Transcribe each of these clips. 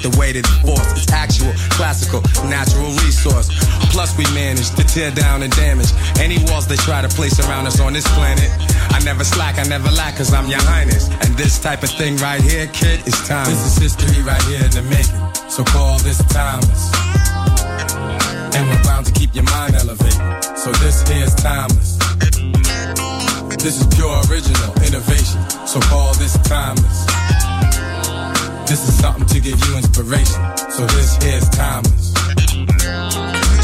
The weight of the force. It's actual, classical, natural resource. Plus, we manage to tear down and damage any walls they try to place around us on this planet. I never slack, I never lack, cause I'm your highness. And this type of thing right here, kid, is time. This is history right here in the making. So call this timeless. And we're bound to keep your mind elevated. So this here's timeless. This is pure original innovation. So call this timeless. This is something to give you inspiration. So this here's timeless.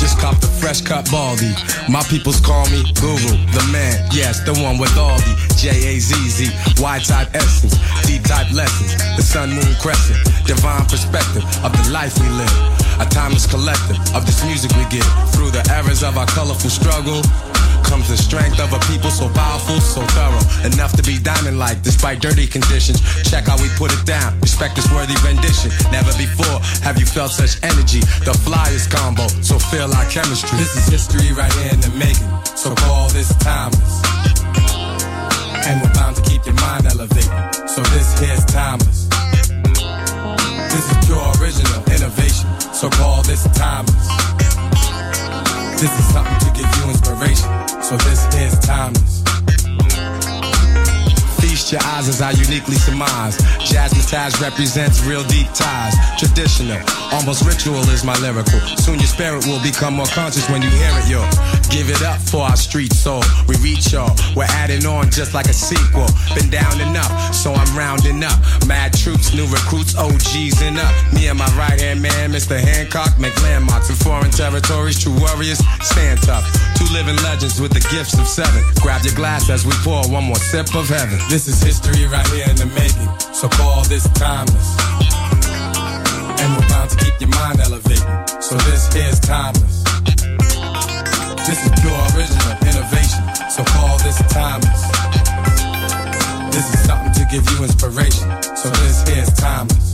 Just cop the fresh cut baldy. My peoples call me Guru, the man. Yes, the one with all the J A Z Z, Y type essence, D type lessons, the sun moon crescent, divine perspective of the life we live. A timeless collective of this music we give. Through the errors of our colorful struggle comes the strength of a people so powerful, so thorough. Enough to be diamond like despite dirty conditions. Check how we put it down. Respect this worthy rendition. Never before have you felt such energy. The flyest combo, so feel our chemistry. This is history right here in the making. So call this timeless. And we're bound to keep your mind elevated. So this here's timeless. This is pure original innovation. So call this timeless. This is something to give you inspiration. So this is timeless. Your eyes as I uniquely surmise. Jazzmatazz represents real deep ties. Traditional, almost ritual is my lyrical. Soon your spirit will become more conscious when you hear it, yo. Give it up for our street soul. We reach y'all. We're adding on just like a sequel. Been down enough, so I'm rounding up. Mad troops, new recruits, OGs and up. Me and my right hand man, Mr. Hancock, make landmarks in foreign territories. True warriors, stand tough. Two living legends with the gifts of seven. Grab your glass as we pour one more sip of heaven. This is history right here in the making. So call this timeless. And we're bound to keep your mind elevated. So this here's timeless. This is pure original innovation. So call this timeless. This is something to give you inspiration. So this here's timeless.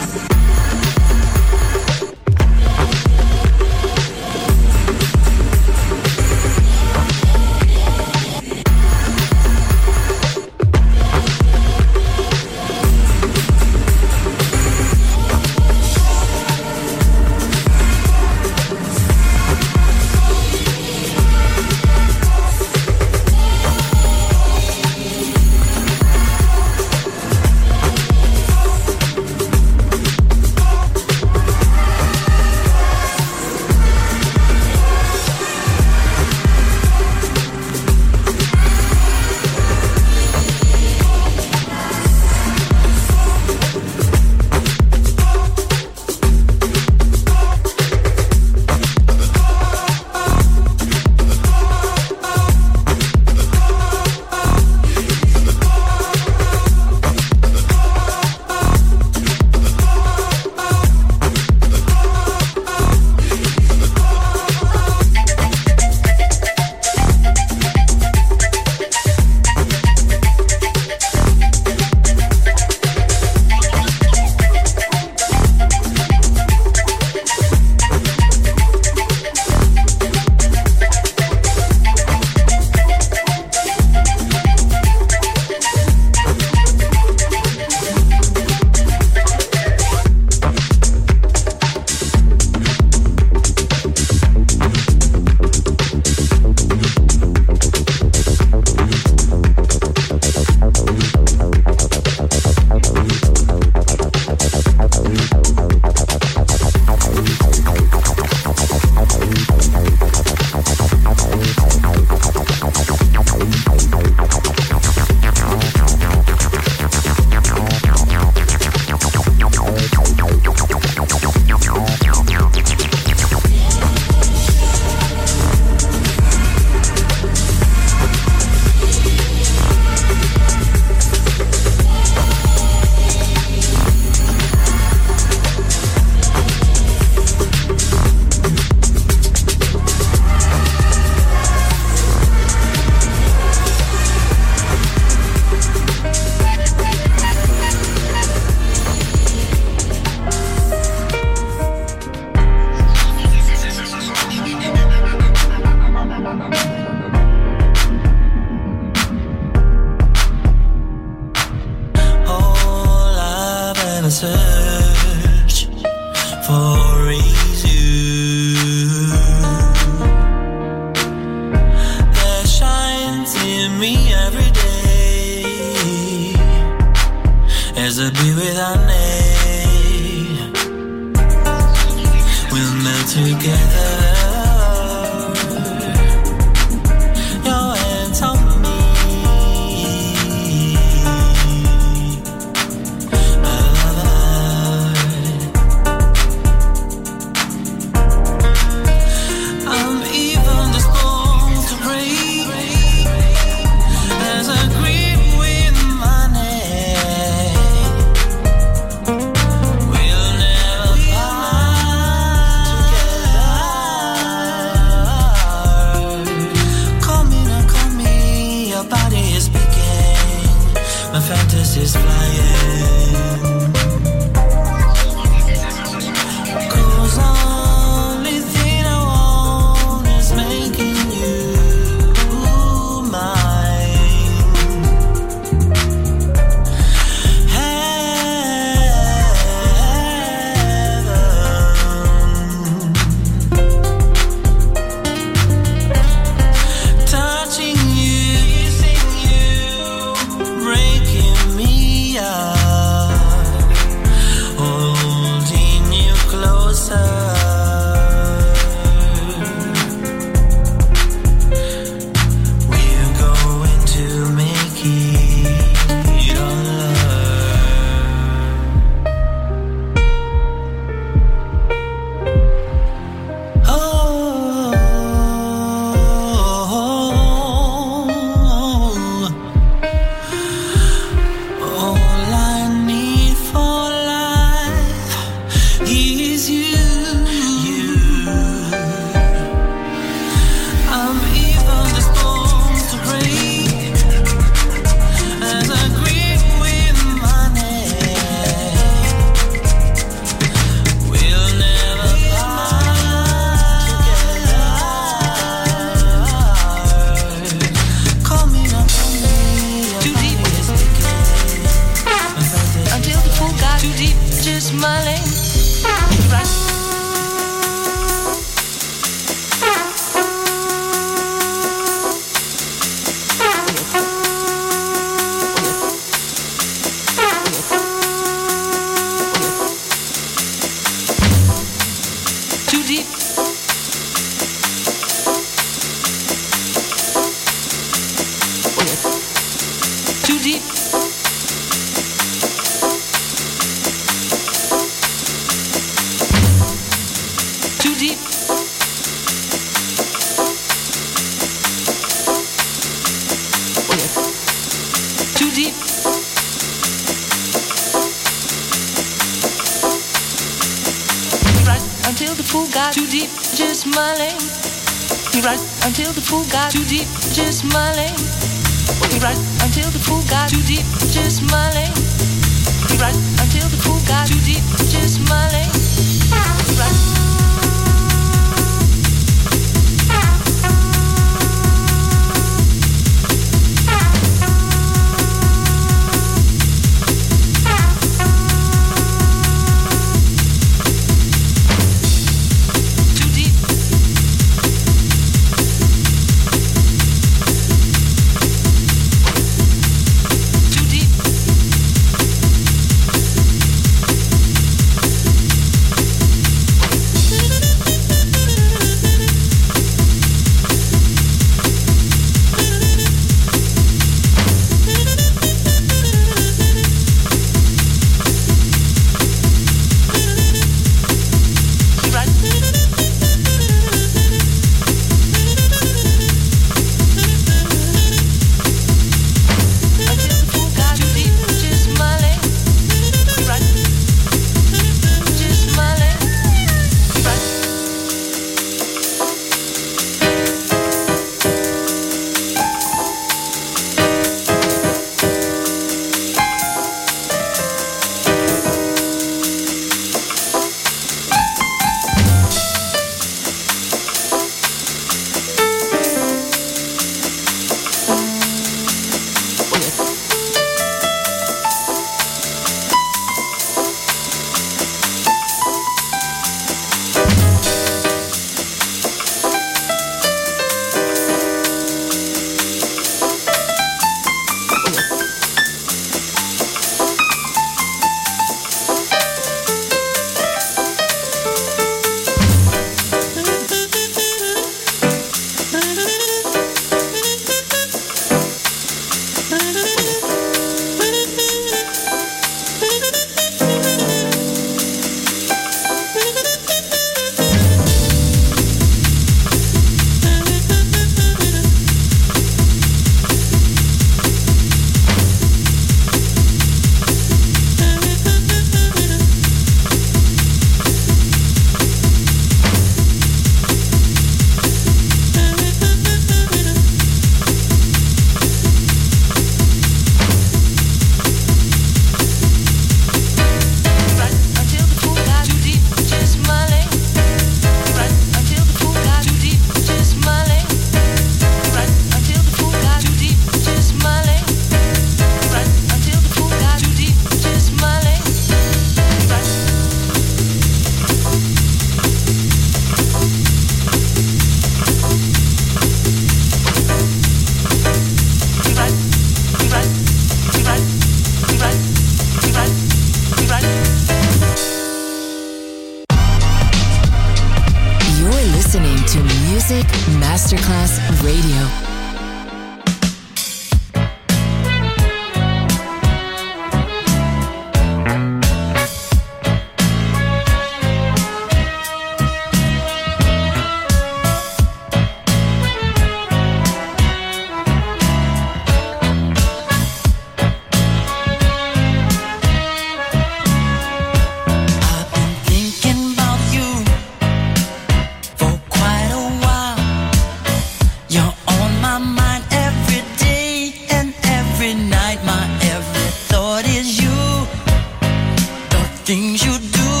things you do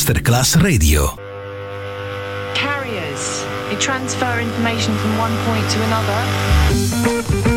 Masterclass Radio. Carriers, you transfer information from one point to another.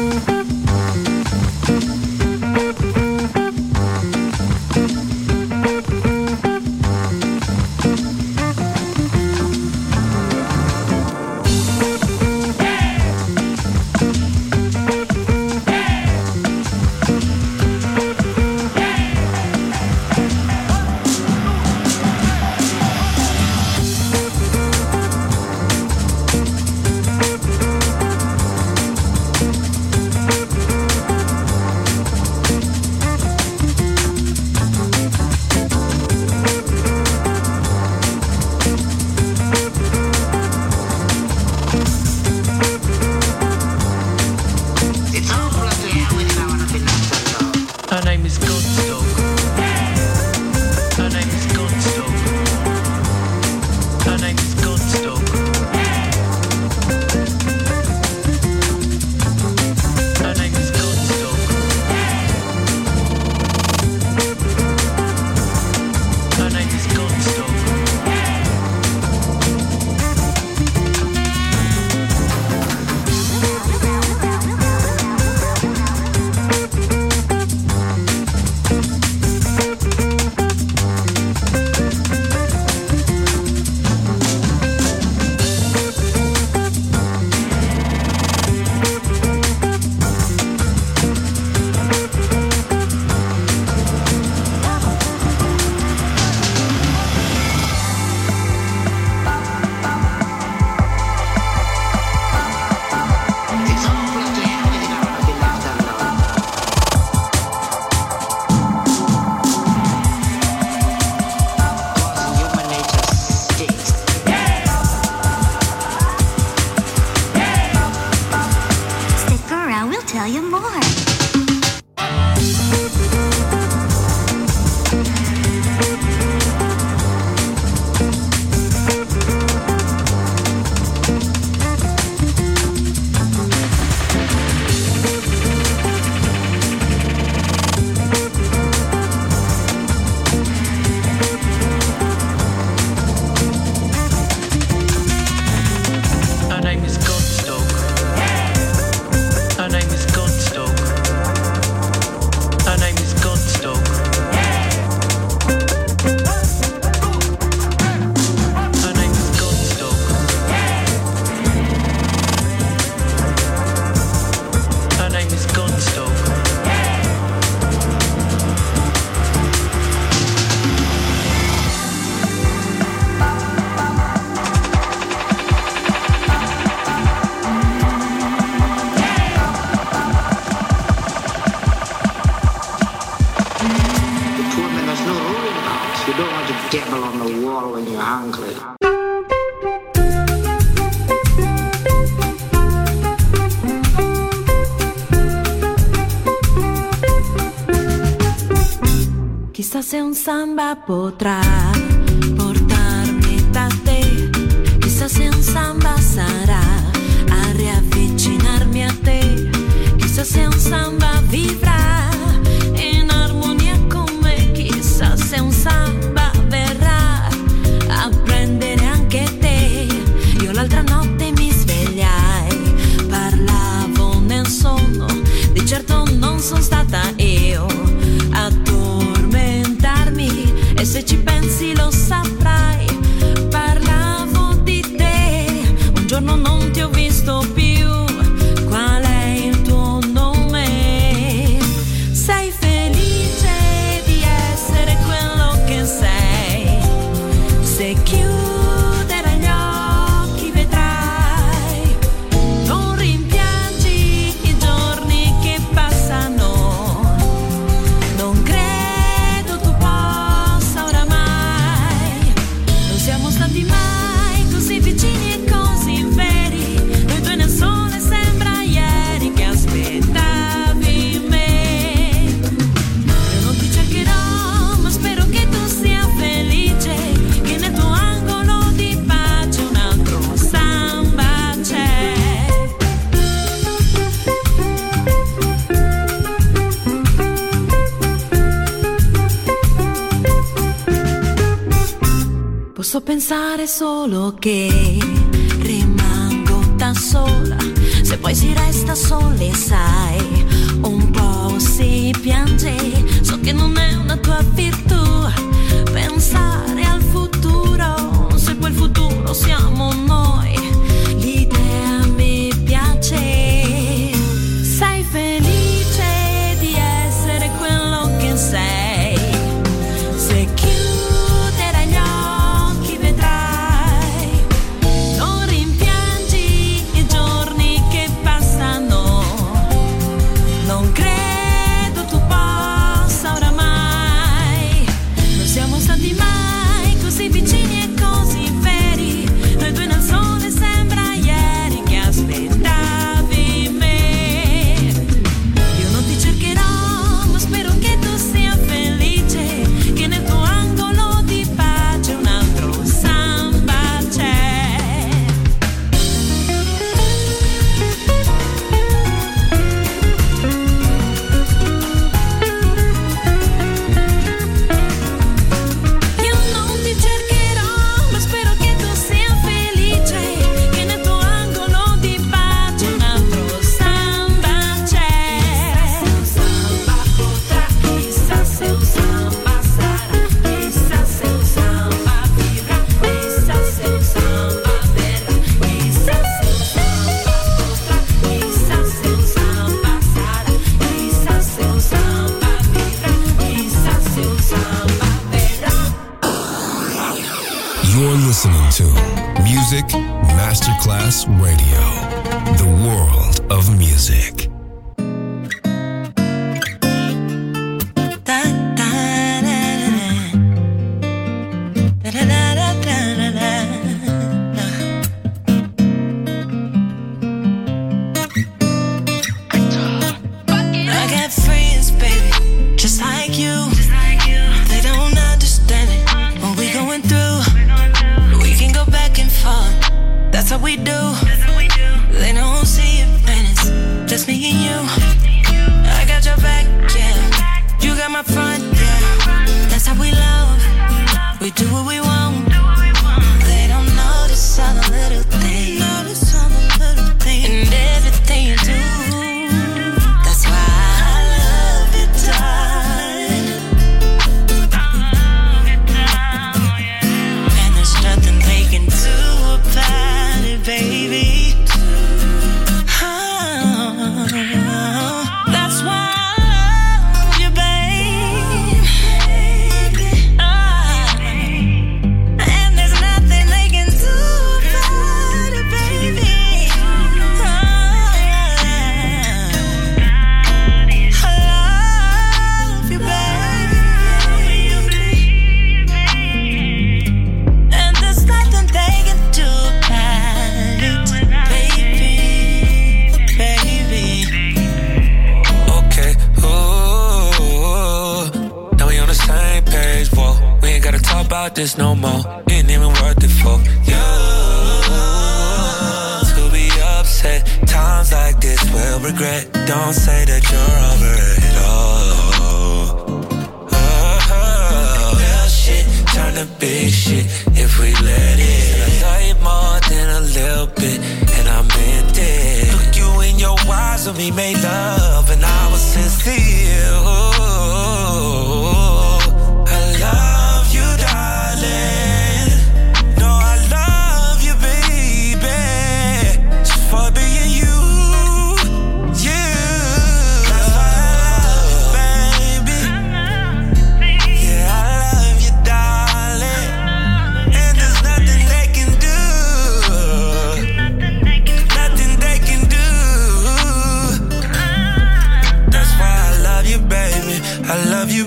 samba potra.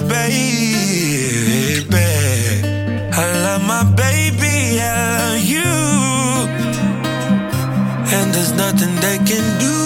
baby. I love my baby, I love you. And there's nothing they can do.